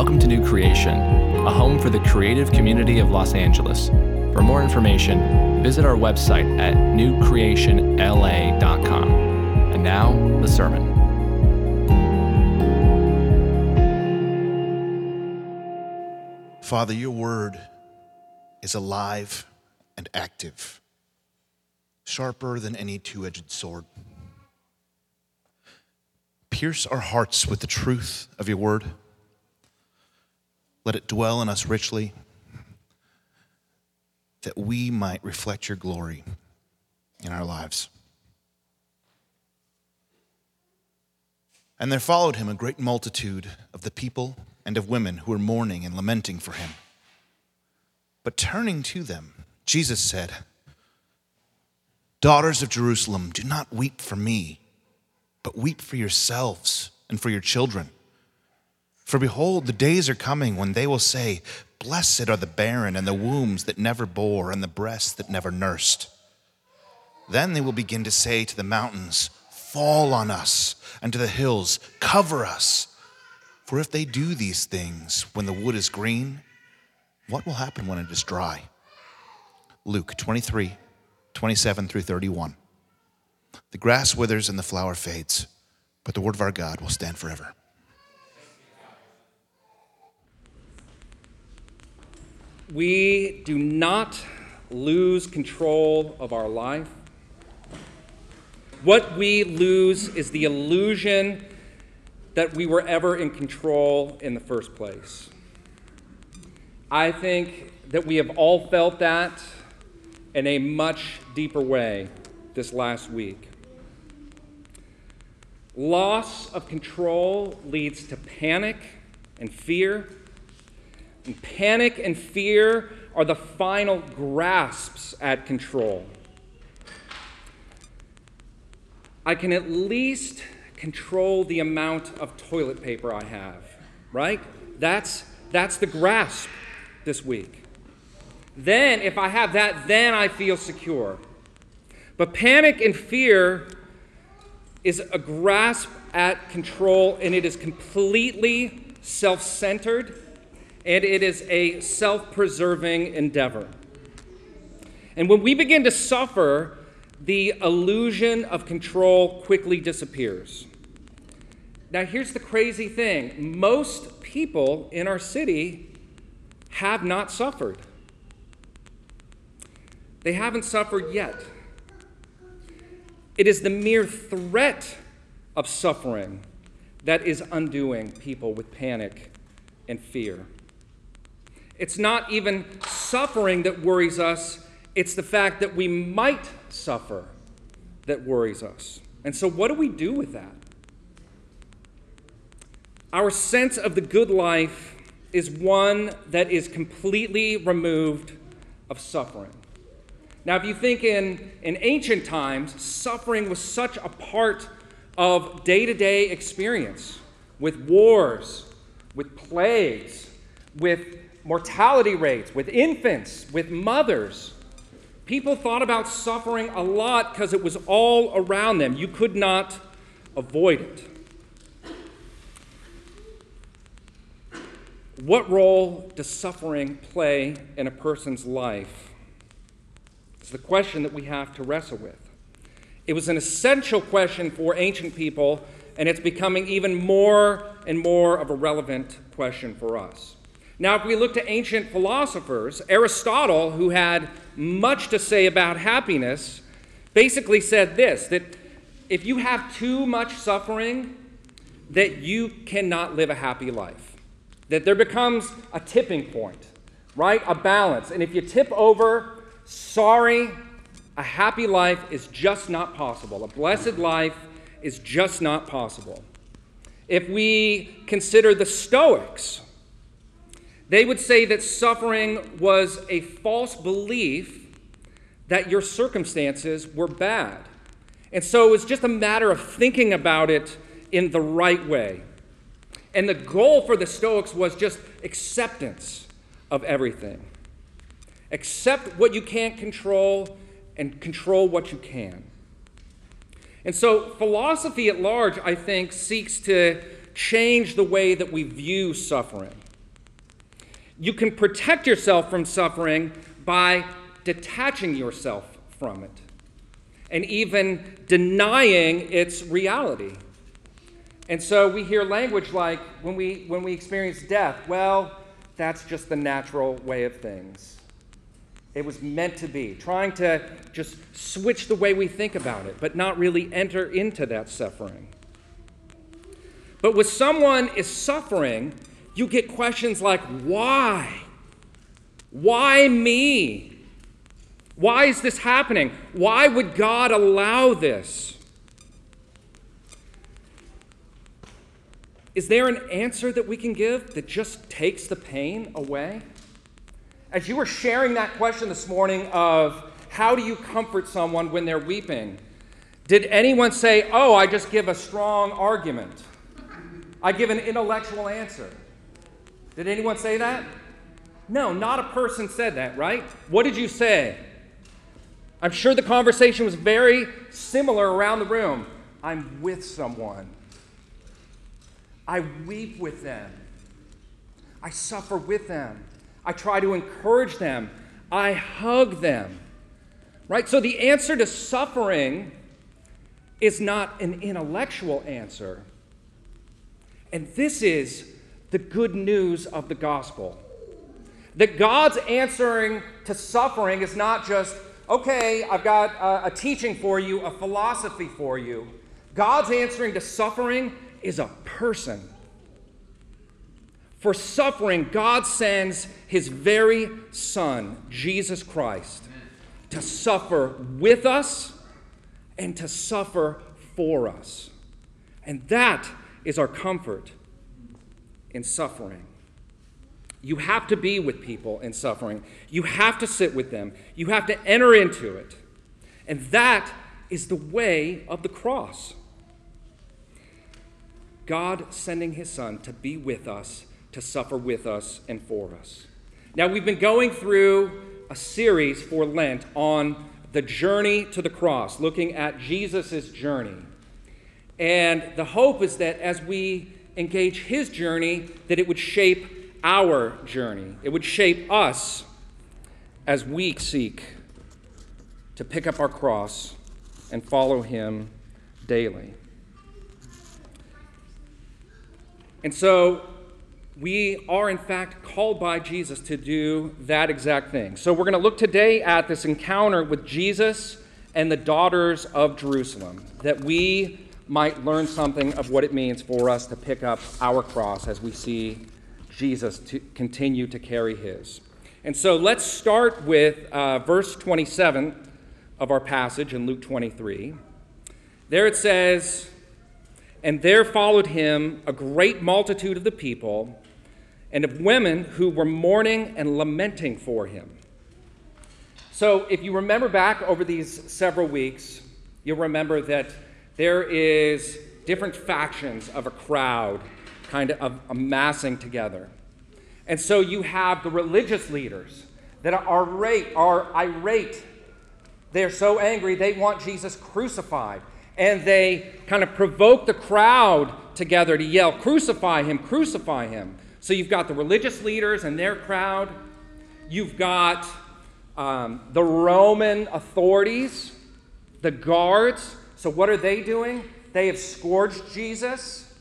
Welcome to New Creation, a home for the creative community of Los Angeles. For more information, visit our website at newcreationla.com. And now, the sermon. Father, your word is alive and active, sharper than any two edged sword. Pierce our hearts with the truth of your word. Let it dwell in us richly, that we might reflect your glory in our lives. And there followed him a great multitude of the people and of women who were mourning and lamenting for him. But turning to them, Jesus said, Daughters of Jerusalem, do not weep for me, but weep for yourselves and for your children. For behold, the days are coming when they will say, Blessed are the barren and the wombs that never bore and the breasts that never nursed. Then they will begin to say to the mountains, Fall on us, and to the hills, Cover us. For if they do these things when the wood is green, what will happen when it is dry? Luke 23, 27 through 31. The grass withers and the flower fades, but the word of our God will stand forever. We do not lose control of our life. What we lose is the illusion that we were ever in control in the first place. I think that we have all felt that in a much deeper way this last week. Loss of control leads to panic and fear. And panic and fear are the final grasps at control. I can at least control the amount of toilet paper I have, right? That's, that's the grasp this week. Then, if I have that, then I feel secure. But panic and fear is a grasp at control, and it is completely self centered, and it is a self preserving endeavor. And when we begin to suffer, the illusion of control quickly disappears. Now, here's the crazy thing most people in our city have not suffered. They haven't suffered yet. It is the mere threat of suffering that is undoing people with panic and fear. It's not even suffering that worries us, it's the fact that we might suffer that worries us. And so, what do we do with that? Our sense of the good life is one that is completely removed of suffering. Now, if you think in, in ancient times, suffering was such a part of day to day experience with wars, with plagues, with mortality rates, with infants, with mothers. People thought about suffering a lot because it was all around them. You could not avoid it. What role does suffering play in a person's life? It's the question that we have to wrestle with. It was an essential question for ancient people, and it's becoming even more and more of a relevant question for us. Now, if we look to ancient philosophers, Aristotle, who had much to say about happiness, basically said this that if you have too much suffering, that you cannot live a happy life that there becomes a tipping point, right? A balance. And if you tip over, sorry, a happy life is just not possible. A blessed life is just not possible. If we consider the Stoics, they would say that suffering was a false belief that your circumstances were bad. And so it was just a matter of thinking about it in the right way. And the goal for the Stoics was just acceptance of everything. Accept what you can't control and control what you can. And so, philosophy at large, I think, seeks to change the way that we view suffering. You can protect yourself from suffering by detaching yourself from it and even denying its reality. And so we hear language like when we, when we experience death, well, that's just the natural way of things. It was meant to be, trying to just switch the way we think about it, but not really enter into that suffering. But when someone is suffering, you get questions like, why? Why me? Why is this happening? Why would God allow this? Is there an answer that we can give that just takes the pain away? As you were sharing that question this morning of how do you comfort someone when they're weeping, did anyone say, Oh, I just give a strong argument? I give an intellectual answer. Did anyone say that? No, not a person said that, right? What did you say? I'm sure the conversation was very similar around the room. I'm with someone. I weep with them. I suffer with them. I try to encourage them. I hug them. Right? So the answer to suffering is not an intellectual answer. And this is the good news of the gospel. That God's answering to suffering is not just, okay, I've got a, a teaching for you, a philosophy for you. God's answering to suffering is a person. For suffering, God sends his very Son, Jesus Christ, to suffer with us and to suffer for us. And that is our comfort in suffering. You have to be with people in suffering. You have to sit with them. You have to enter into it. And that is the way of the cross. God sending his Son to be with us, to suffer with us and for us. Now, we've been going through a series for Lent on the journey to the cross, looking at Jesus' journey. And the hope is that as we engage his journey, that it would shape our journey. It would shape us as we seek to pick up our cross and follow him daily. And so we are, in fact, called by Jesus to do that exact thing. So we're going to look today at this encounter with Jesus and the daughters of Jerusalem, that we might learn something of what it means for us to pick up our cross as we see Jesus to continue to carry his. And so let's start with uh, verse 27 of our passage in Luke 23. There it says, And there followed him a great multitude of the people and of women who were mourning and lamenting for him. So if you remember back over these several weeks, you'll remember that there is different factions of a crowd kind of amassing together. And so you have the religious leaders that are irate, are irate. They're so angry they want Jesus crucified. And they kind of provoke the crowd together to yell, Crucify him, crucify him. So you've got the religious leaders and their crowd. You've got um, the Roman authorities, the guards so, what are they doing? They have scourged Jesus,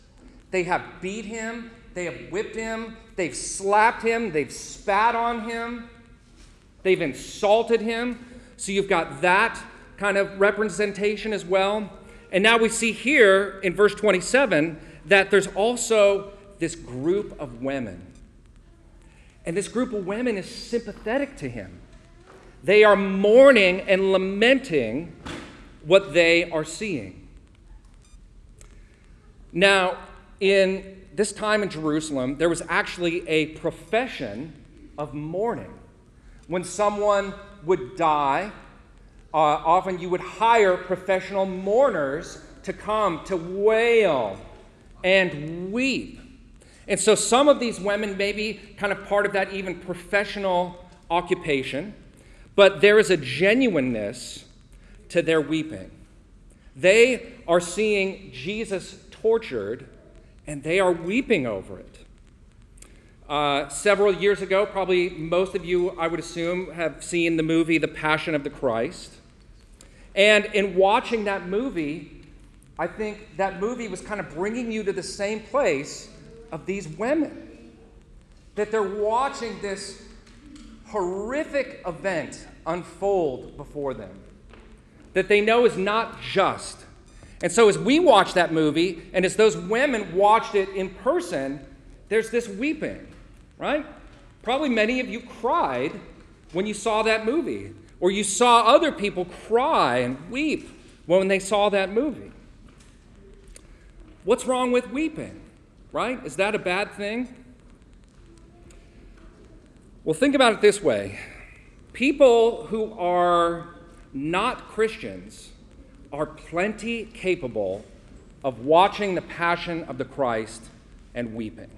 they have beat him, they have whipped him, they've slapped him, they've spat on him, they've insulted him. So, you've got that kind of representation as well. And now we see here in verse 27 that there's also this group of women. And this group of women is sympathetic to him. They are mourning and lamenting what they are seeing. Now, in this time in Jerusalem, there was actually a profession of mourning. When someone would die, uh, often you would hire professional mourners to come to wail and weep. And so some of these women may be kind of part of that even professional occupation, but there is a genuineness to their weeping. They are seeing Jesus tortured and they are weeping over it. Uh, several years ago, probably most of you, I would assume, have seen the movie The Passion of the Christ. And in watching that movie, I think that movie was kind of bringing you to the same place of these women. That they're watching this horrific event unfold before them, that they know is not just. And so, as we watch that movie, and as those women watched it in person, there's this weeping, right? Probably many of you cried when you saw that movie, or you saw other people cry and weep when they saw that movie. What's wrong with weeping, right? Is that a bad thing? Well, think about it this way people who are not Christians are plenty capable of watching the passion of the Christ and weeping.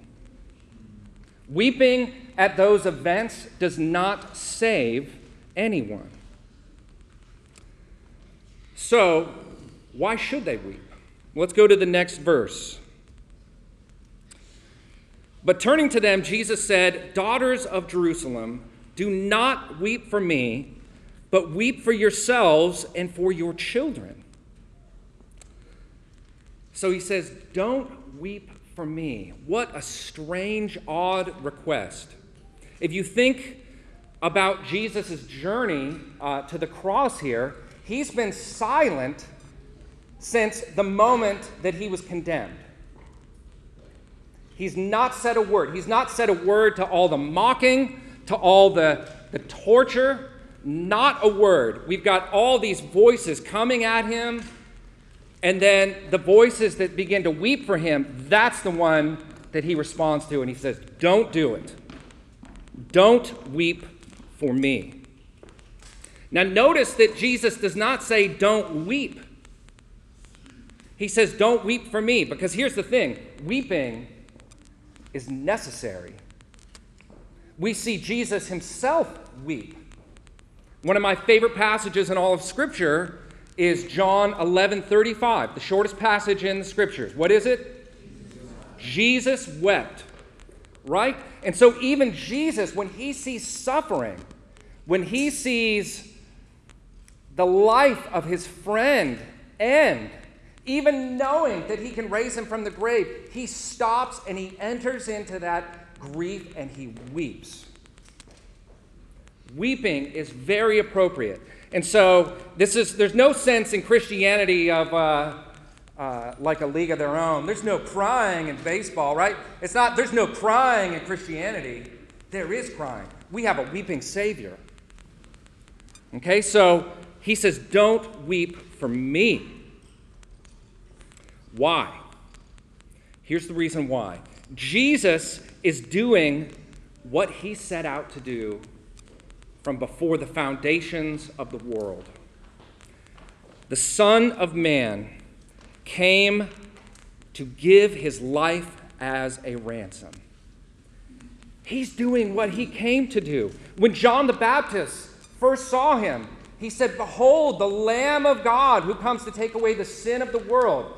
Weeping at those events does not save anyone. So, why should they weep? Let's go to the next verse. But turning to them, Jesus said, Daughters of Jerusalem, do not weep for me, but weep for yourselves and for your children. So he says, Don't weep for me. What a strange, odd request. If you think about Jesus' journey uh, to the cross here, he's been silent since the moment that he was condemned. He's not said a word. He's not said a word to all the mocking, to all the, the torture. Not a word. We've got all these voices coming at him, and then the voices that begin to weep for him, that's the one that he responds to, and he says, Don't do it. Don't weep for me. Now, notice that Jesus does not say, Don't weep. He says, Don't weep for me, because here's the thing weeping is necessary. We see Jesus himself weep. One of my favorite passages in all of Scripture is John 11 35, the shortest passage in the Scriptures. What is it? Jesus wept, right? And so, even Jesus, when he sees suffering, when he sees the life of his friend end, even knowing that he can raise him from the grave, he stops and he enters into that grief and he weeps. Weeping is very appropriate. And so, this is, there's no sense in Christianity of uh, uh, like a league of their own. There's no crying in baseball, right? It's not, there's no crying in Christianity. There is crying. We have a weeping Savior. Okay, so he says, Don't weep for me. Why? Here's the reason why Jesus is doing what he set out to do from before the foundations of the world. The Son of Man came to give his life as a ransom. He's doing what he came to do. When John the Baptist first saw him, he said, Behold, the Lamb of God who comes to take away the sin of the world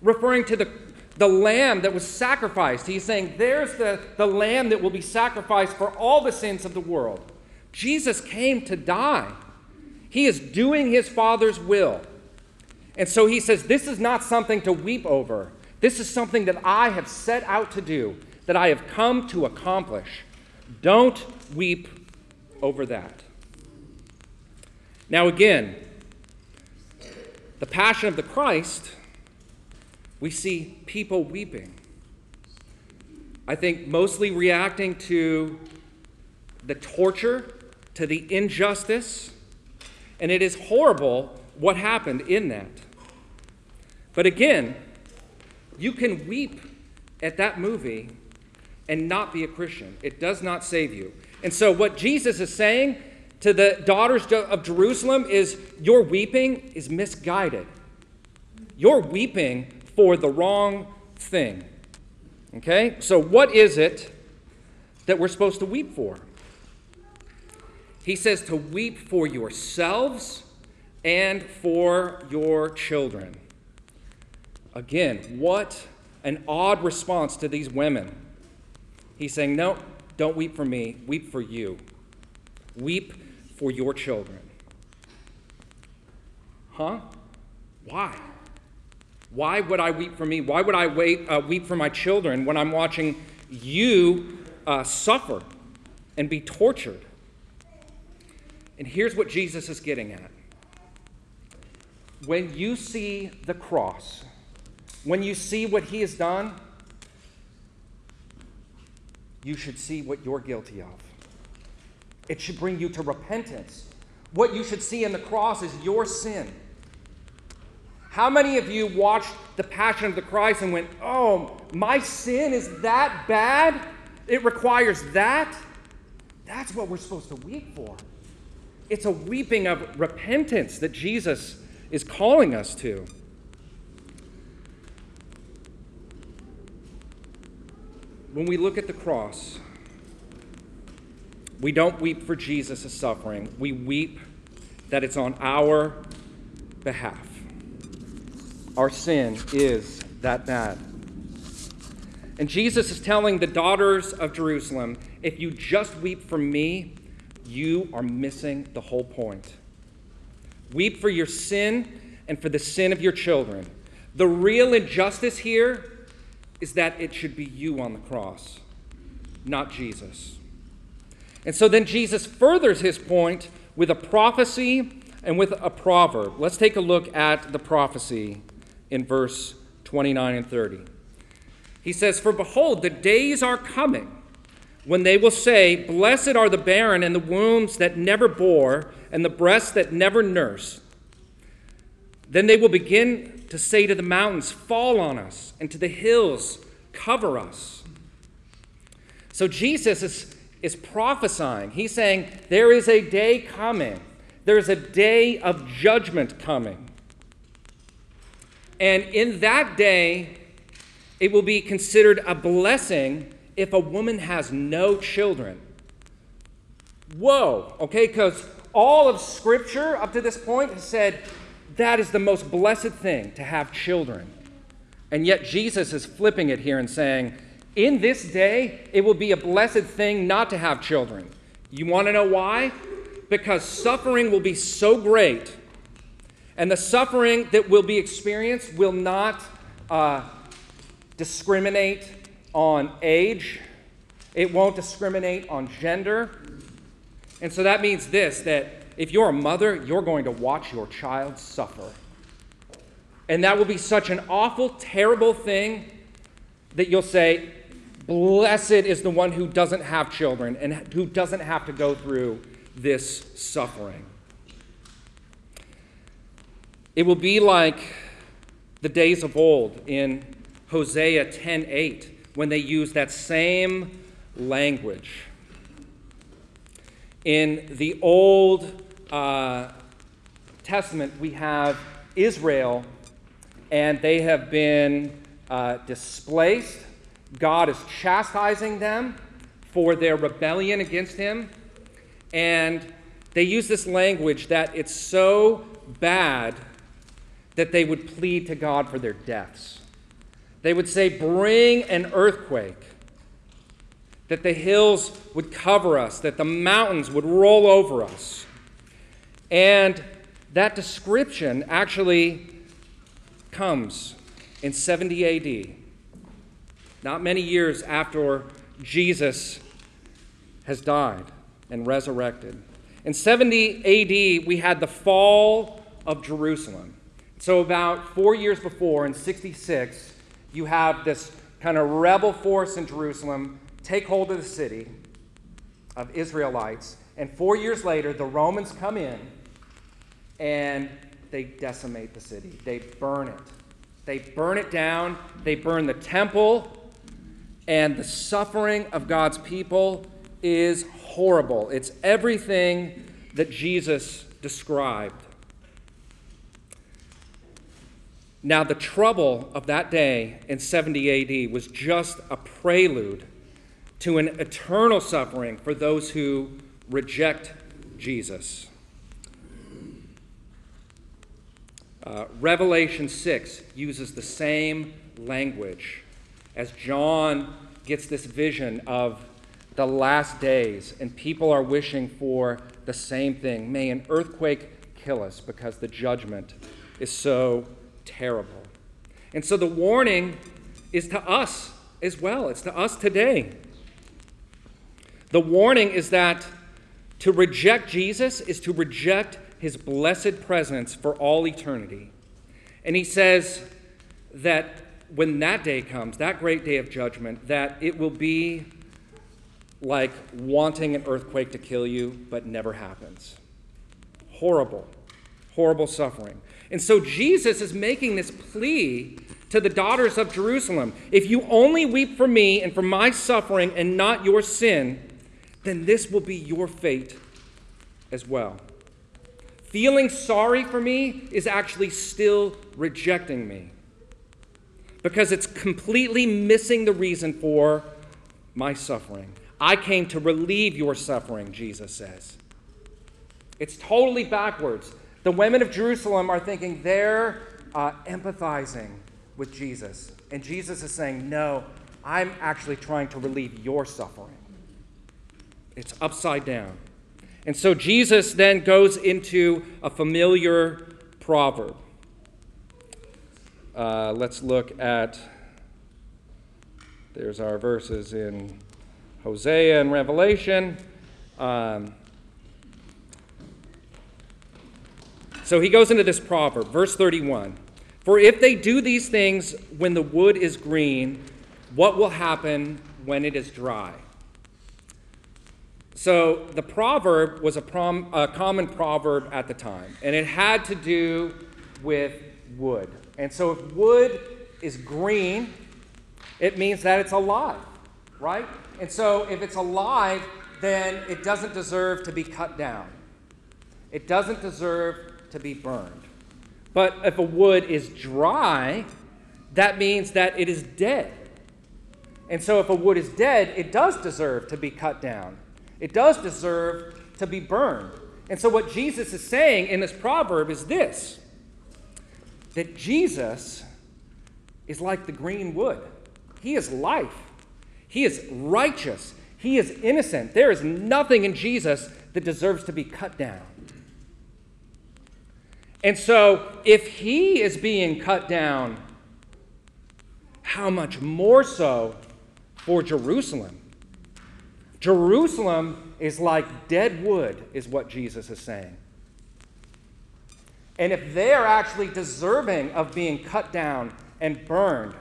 referring to the, the lamb that was sacrificed. He's saying, There's the, the lamb that will be sacrificed for all the sins of the world. Jesus came to die. He is doing his Father's will. And so he says, This is not something to weep over. This is something that I have set out to do, that I have come to accomplish. Don't weep over that. Now, again, the passion of the Christ we see people weeping. I think mostly reacting to the torture, to the injustice, and it is horrible what happened in that. But again, you can weep at that movie and not be a Christian. It does not save you. And so, what Jesus is saying to the daughters of Jerusalem is your weeping is misguided. Your weeping for the wrong thing. Okay? So, what is it that we're supposed to weep for? He says to weep for yourselves and for your children. Again, what an odd response to these women. He's saying, No, don't weep for me, weep for you. Weep for your children. Huh? Why? Why would I weep for me? Why would I wait, uh, weep for my children when I'm watching you uh, suffer and be tortured? And here's what Jesus is getting at. When you see the cross, when you see what he has done, you should see what you're guilty of. It should bring you to repentance. What you should see in the cross is your sin. How many of you watched The Passion of the Christ and went, Oh, my sin is that bad? It requires that? That's what we're supposed to weep for. It's a weeping of repentance that Jesus is calling us to. When we look at the cross, we don't weep for Jesus' suffering. We weep that it's on our behalf. Our sin is that bad. And Jesus is telling the daughters of Jerusalem if you just weep for me, you are missing the whole point. Weep for your sin and for the sin of your children. The real injustice here is that it should be you on the cross, not Jesus. And so then Jesus furthers his point with a prophecy and with a proverb. Let's take a look at the prophecy in verse 29 and 30. He says, For behold, the days are coming when they will say, Blessed are the barren and the wombs that never bore, and the breasts that never nursed. Then they will begin to say to the mountains, Fall on us, and to the hills, Cover us. So Jesus is, is prophesying. He's saying, There is a day coming, there's a day of judgment coming. And in that day, it will be considered a blessing if a woman has no children. Whoa, okay, because all of Scripture up to this point has said that is the most blessed thing to have children. And yet Jesus is flipping it here and saying, in this day, it will be a blessed thing not to have children. You want to know why? Because suffering will be so great, and the suffering that will be experienced will not uh, discriminate on age, it won't discriminate on gender. And so that means this that if you're a mother, you're going to watch your child suffer. And that will be such an awful, terrible thing that you'll say, Blessed is the one who doesn't have children and who doesn't have to go through this suffering. It will be like the days of old in Hosea 10:8 when they use that same language. In the Old uh, Testament, we have Israel, and they have been uh, displaced. God is chastising them for their rebellion against Him. And they use this language that it's so bad that they would plead to God for their deaths. They would say, Bring an earthquake, that the hills would cover us, that the mountains would roll over us. And that description actually comes in 70 AD, not many years after Jesus has died and resurrected. In 70 AD, we had the fall of Jerusalem. So, about four years before, in 66, you have this kind of rebel force in Jerusalem take hold of the city of Israelites. And four years later, the Romans come in and they decimate the city. They burn it. They burn it down. They burn the temple. And the suffering of God's people is horrible. It's everything that Jesus described. Now, the trouble of that day in 70 AD was just a prelude to an eternal suffering for those who reject Jesus. Uh, Revelation 6 uses the same language as John gets this vision of the last days, and people are wishing for the same thing. May an earthquake kill us because the judgment is so terrible. And so the warning is to us as well, it's to us today. The warning is that to reject Jesus is to reject his blessed presence for all eternity. And he says that when that day comes, that great day of judgment, that it will be like wanting an earthquake to kill you, but never happens. Horrible, horrible suffering. And so Jesus is making this plea to the daughters of Jerusalem if you only weep for me and for my suffering and not your sin, then this will be your fate as well. Feeling sorry for me is actually still rejecting me because it's completely missing the reason for my suffering. I came to relieve your suffering, Jesus says. It's totally backwards. The women of Jerusalem are thinking they're uh, empathizing with Jesus. And Jesus is saying, No, I'm actually trying to relieve your suffering. It's upside down. And so Jesus then goes into a familiar proverb. Uh, let's look at, there's our verses in Hosea and Revelation. Um, so he goes into this proverb, verse 31. For if they do these things when the wood is green, what will happen when it is dry? So the proverb was a, prom, a, common proverb at the time, and it had to do with wood. And so if wood is green, it means that it's alive, right? And so if it's alive, then it doesn't deserve to be cut down. It doesn't deserve to be burned. But if a wood is dry, that means that it is dead. And so if a wood is dead, it does deserve to be cut down. It does deserve to be burned. And so what Jesus is saying in this proverb is this that Jesus is like the green wood. He is life. He is righteous. He is innocent. There is nothing in Jesus that deserves to be cut down. And so, if he is being cut down, how much more so for Jerusalem? Jerusalem is like dead wood, is what Jesus is saying. And if they are actually deserving of being cut down and burned,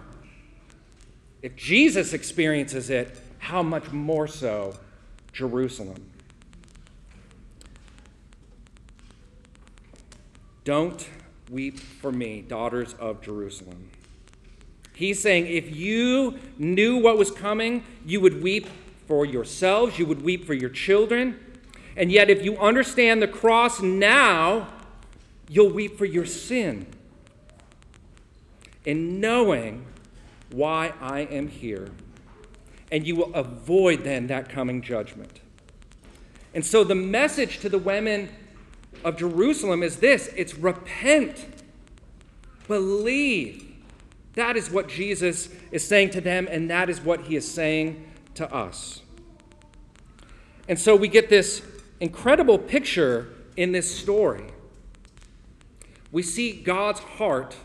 if Jesus experiences it, how much more so Jerusalem? Don't weep for me, daughters of Jerusalem. He's saying, if you knew what was coming, you would weep for yourselves, you would weep for your children. And yet, if you understand the cross now, you'll weep for your sin. In knowing why I am here. And you will avoid then that coming judgment. And so, the message to the women of Jerusalem is this it's repent, believe. That is what Jesus is saying to them, and that is what he is saying to us. And so we get this incredible picture in this story. We see God's heart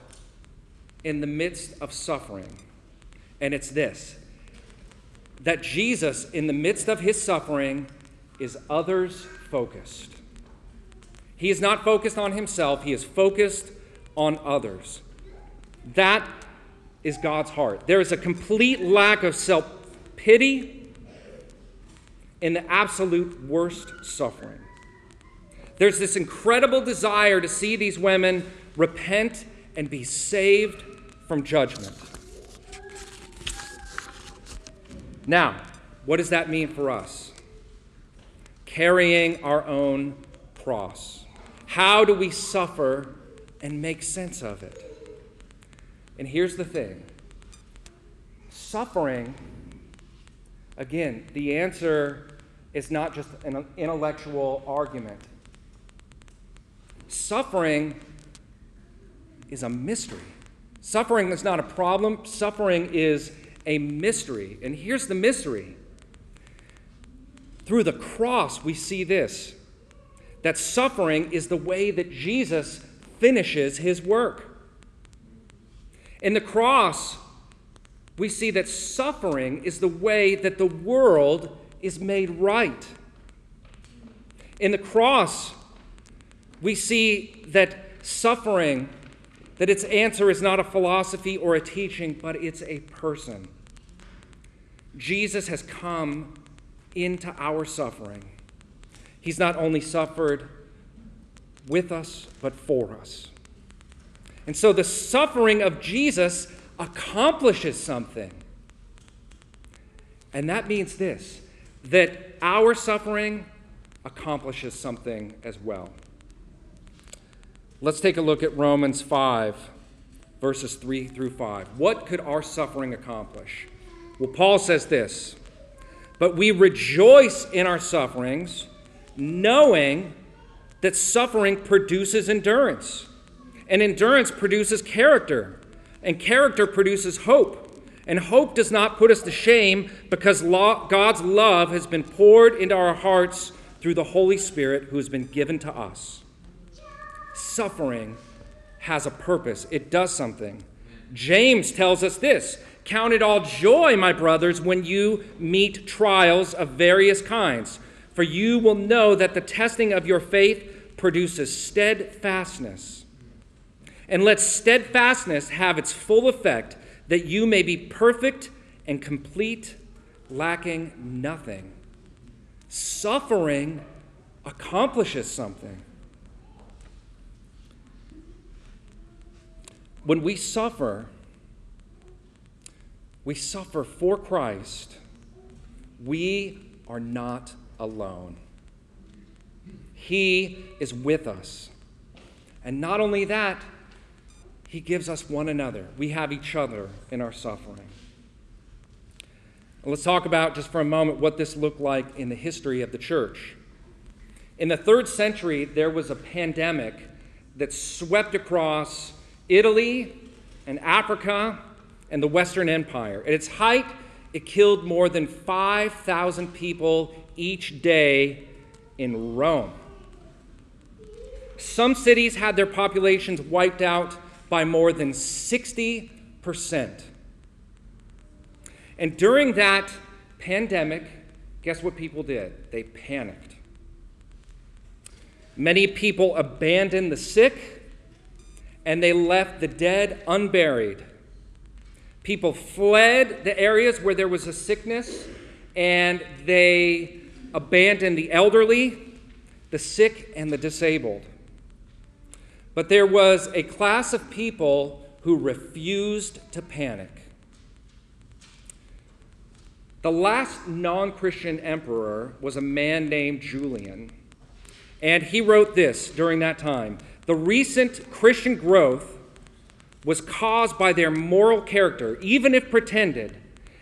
in the midst of suffering, and it's this that Jesus, in the midst of his suffering, is others focused. He is not focused on himself, he is focused on others. That is God's heart. There is a complete lack of self pity in the absolute worst suffering. There's this incredible desire to see these women repent and be saved from judgment. Now, what does that mean for us? Carrying our own cross. How do we suffer and make sense of it? And here's the thing suffering, again, the answer is not just an intellectual argument. Suffering is a mystery. Suffering is not a problem, suffering is a mystery. And here's the mystery through the cross, we see this that suffering is the way that Jesus finishes his work. In the cross, we see that suffering is the way that the world is made right. In the cross, we see that suffering, that its answer is not a philosophy or a teaching, but it's a person. Jesus has come into our suffering. He's not only suffered with us, but for us. And so the suffering of Jesus accomplishes something. And that means this that our suffering accomplishes something as well. Let's take a look at Romans 5, verses 3 through 5. What could our suffering accomplish? Well, Paul says this But we rejoice in our sufferings, knowing that suffering produces endurance, and endurance produces character, and character produces hope. And hope does not put us to shame because God's love has been poured into our hearts through the Holy Spirit who has been given to us. Suffering has a purpose, it does something. James tells us this Count it all joy, my brothers, when you meet trials of various kinds, for you will know that the testing of your faith produces steadfastness. And let steadfastness have its full effect, that you may be perfect and complete, lacking nothing. Suffering accomplishes something. When we suffer, we suffer for Christ. We are not alone. He is with us. And not only that, He gives us one another. We have each other in our suffering. Let's talk about just for a moment what this looked like in the history of the church. In the third century, there was a pandemic that swept across Italy and Africa and the Western Empire. At its height, it killed more than 5,000 people each day in Rome. Some cities had their populations wiped out by more than 60%. And during that pandemic, guess what people did? They panicked. Many people abandoned the sick and they left the dead unburied. People fled the areas where there was a sickness and they abandoned the elderly, the sick, and the disabled. But there was a class of people who refused to panic. The last non Christian emperor was a man named Julian. And he wrote this during that time The recent Christian growth was caused by their moral character, even if pretended,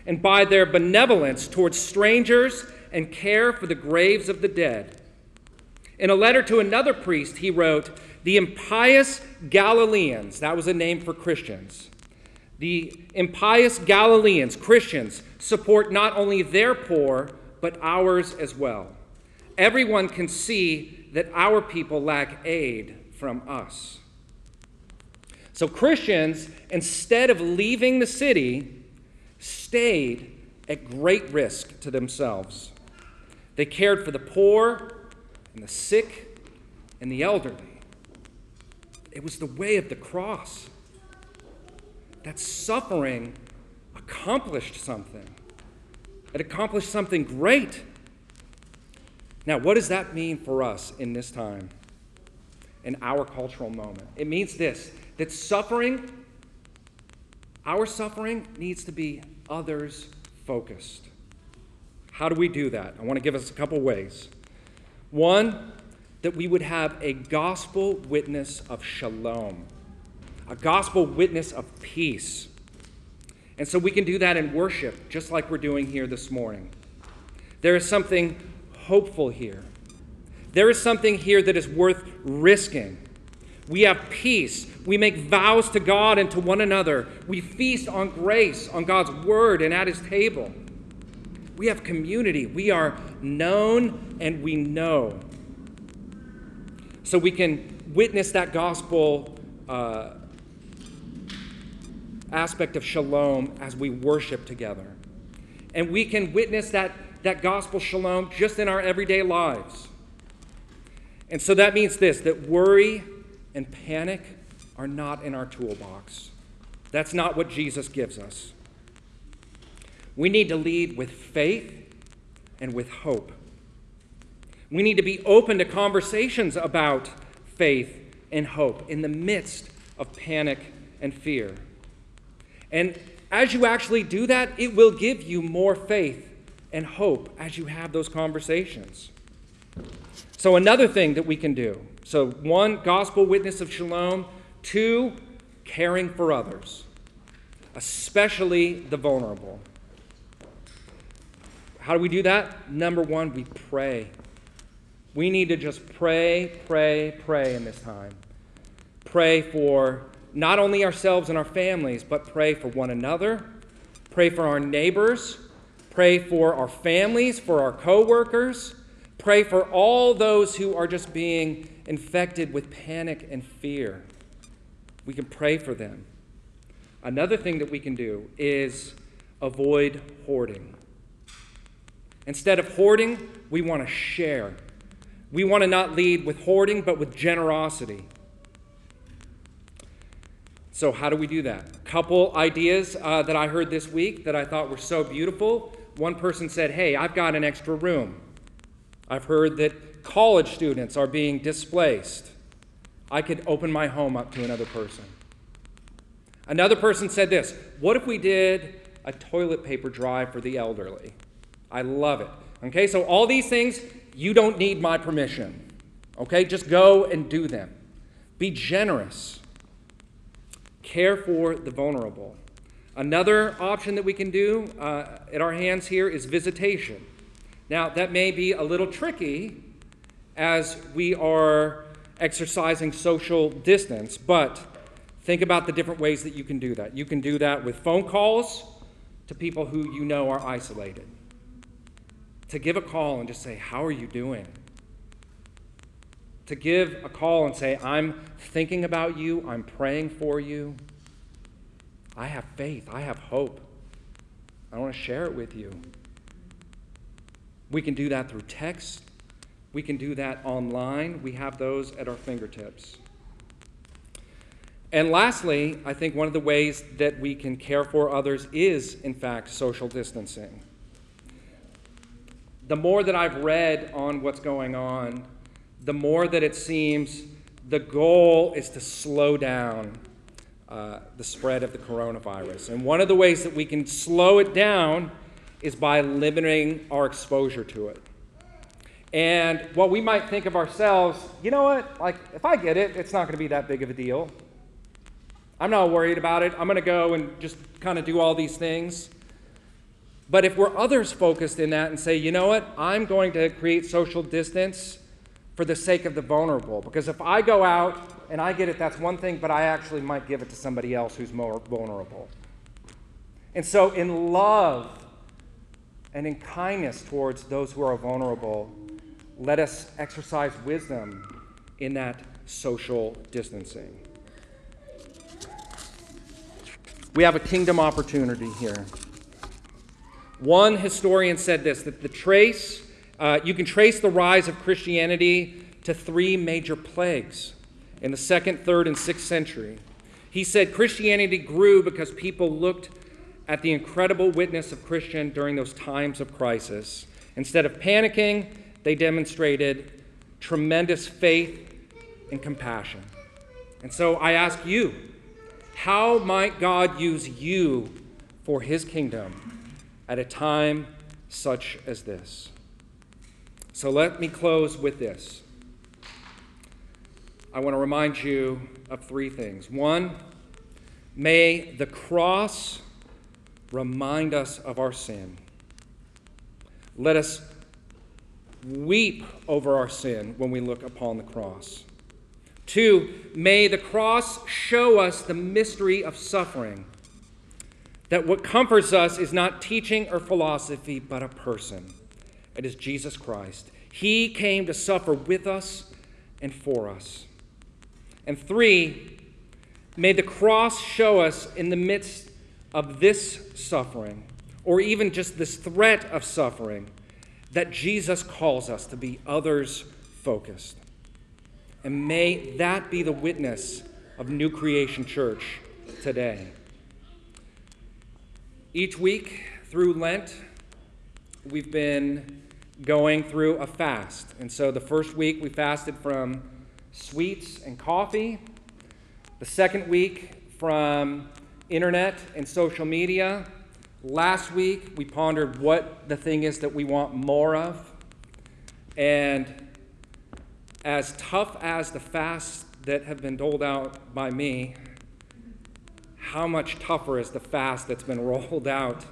and by their benevolence towards strangers and care for the graves of the dead. In a letter to another priest, he wrote, The impious Galileans, that was a name for Christians, the impious Galileans, Christians, support not only their poor, but ours as well. Everyone can see that our people lack aid from us. So Christians, instead of leaving the city, stayed at great risk to themselves. They cared for the poor and the sick and the elderly. It was the way of the cross. That suffering accomplished something. It accomplished something great. Now, what does that mean for us in this time, in our cultural moment? It means this that suffering, our suffering, needs to be others focused. How do we do that? I want to give us a couple ways. One, that we would have a gospel witness of shalom, a gospel witness of peace. And so we can do that in worship, just like we're doing here this morning. There is something hopeful here. There is something here that is worth risking We have peace. We make vows to God and to one another. We feast on grace, on God's word, and at his table. We have community. We are known and we know. So we can witness that gospel uh, aspect of shalom as we worship together. And we can witness that, that gospel shalom just in our everyday lives. And so that means this that worry and panic are not in our toolbox. That's not what Jesus gives us. We need to lead with faith and with hope. We need to be open to conversations about faith and hope in the midst of panic and fear. And as you actually do that, it will give you more faith and hope as you have those conversations. So, another thing that we can do so, one, gospel witness of shalom, two, caring for others, especially the vulnerable. How do we do that? Number one, we pray. We need to just pray, pray, pray in this time. Pray for not only ourselves and our families, but pray for one another, pray for our neighbors, pray for our families, for our coworkers, pray for all those who are just being infected with panic and fear. We can pray for them. Another thing that we can do is avoid hoarding. Instead of hoarding, we want to share. We want to not lead with hoarding, but with generosity. So, how do we do that? A couple ideas uh, that I heard this week that I thought were so beautiful. One person said, Hey, I've got an extra room. I've heard that college students are being displaced. I could open my home up to another person. Another person said this What if we did a toilet paper drive for the elderly? I love it. Okay, so all these things, you don't need my permission. Okay, just go and do them. Be generous care for the vulnerable. Another option that we can do uh, at our hands here is visitation. Now, that may be a little tricky as we are exercising social distance, but think about the different ways that you can do that. You can do that with phone calls to people who you know are isolated. To give a call and just say, How are you doing? to give a call and say, I'm thinking about you, I'm praying for you. I have faith, I have hope. I want to share it with you. We can do that through text. We can do that online. We have those at our fingertips. And lastly, I think one of the ways that we can care for others is, in fact, social distancing. The more that I've read on what's going on, the more that it seems the goal is to slow down uh, the spread of the coronavirus. And one of the ways that we can slow it down is by limiting our exposure to it. And what we might think of ourselves, you know what, like if I get it, it's not going to be that big of a deal. I'm not worried about it. I'm going to go and just kind of do all these things. But if we're others focused in that and say, you know what, I'm going to create social distance for the sake of the vulnerable. Because if I go out and I get it, that's one thing, but I actually might give it to somebody else who's more vulnerable. And so, in love and in kindness towards those who are vulnerable, let us exercise wisdom in that social distancing. We have a kingdom opportunity here. One historian said this that the trace uh, you can trace the rise of Christianity to three major plagues in the second, third, and sixth century. He said Christianity grew because people looked at the incredible witness of Christian during those times of crisis. Instead of panicking, they demonstrated tremendous faith and compassion. And so I ask you, how might God use you for his kingdom at a time such as this? So let me close with this. I want to remind you of three things. One, may the cross remind us of our sin. Let us weep over our sin when we look upon the cross. Two, may the cross show us the mystery of suffering. That what comforts us is not teaching or philosophy, but a person. It is Jesus Christ. He came to suffer with us and for us. And three, may the cross show us in the midst of this suffering, or even just this threat of suffering, that Jesus calls us to be others focused. And may that be the witness of New Creation Church today. Each week through Lent, we've been going through a fast. And so the first week we fasted from sweets and coffee. The second week from internet and social media. Last week we pondered what the thing is that we want more of. And as tough as the fasts that have been doled out by me, how much tougher is the fast that's been rolled out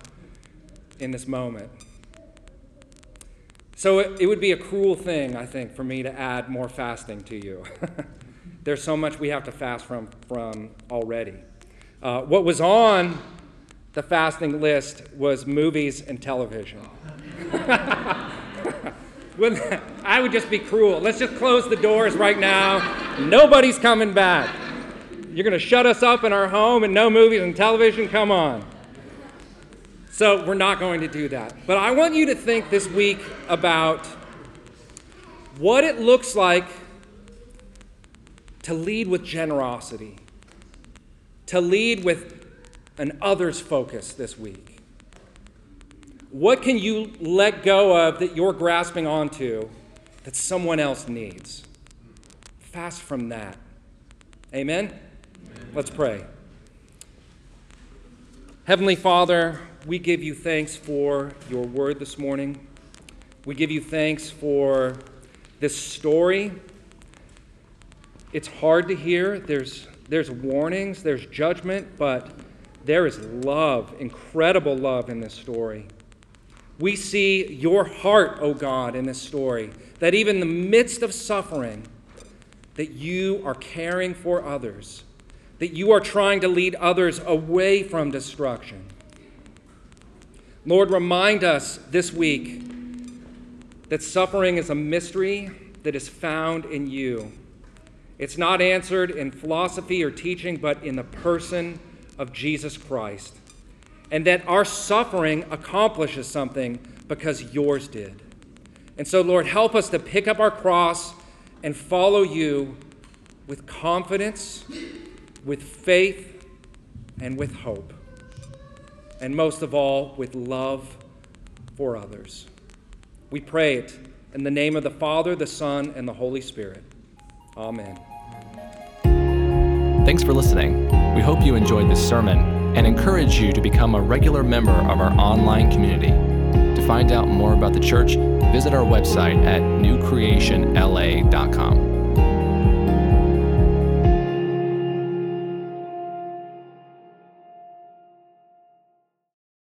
in this moment? So it, it would be a cruel thing, I think, for me to add more fasting to you. There's so much we have to fast from, from already. Uh, what was on the fasting list was movies and television. I would just be cruel. Let's just close the doors right now. Nobody's coming back. You're going to shut us up in our home and no movies and television? Come on. So we're not going to do that. But I want you to think this week about what it looks like to lead with generosity, to lead with an others focus this week. What can you let go of that you're grasping onto that someone else needs? Fast from that. Amen? Let's pray. Heavenly Father, we give you thanks for your word this morning. We give you thanks for this story. It's hard to hear. There's, there's warnings, there's judgment, but there is love, incredible love in this story. We see your heart, O oh God, in this story, that even in the midst of suffering, that you are caring for others, that you are trying to lead others away from destruction. Lord, remind us this week that suffering is a mystery that is found in you. It's not answered in philosophy or teaching, but in the person of Jesus Christ. And that our suffering accomplishes something because yours did. And so, Lord, help us to pick up our cross and follow you with confidence, with faith, and with hope and most of all, with love for others. We pray it in the name of the Father, the Son, and the Holy Spirit. Amen. Thanks for listening. We hope you enjoyed this sermon and encourage you to become a regular member of our online community. To find out more about the church, visit our website at newcreationla.com.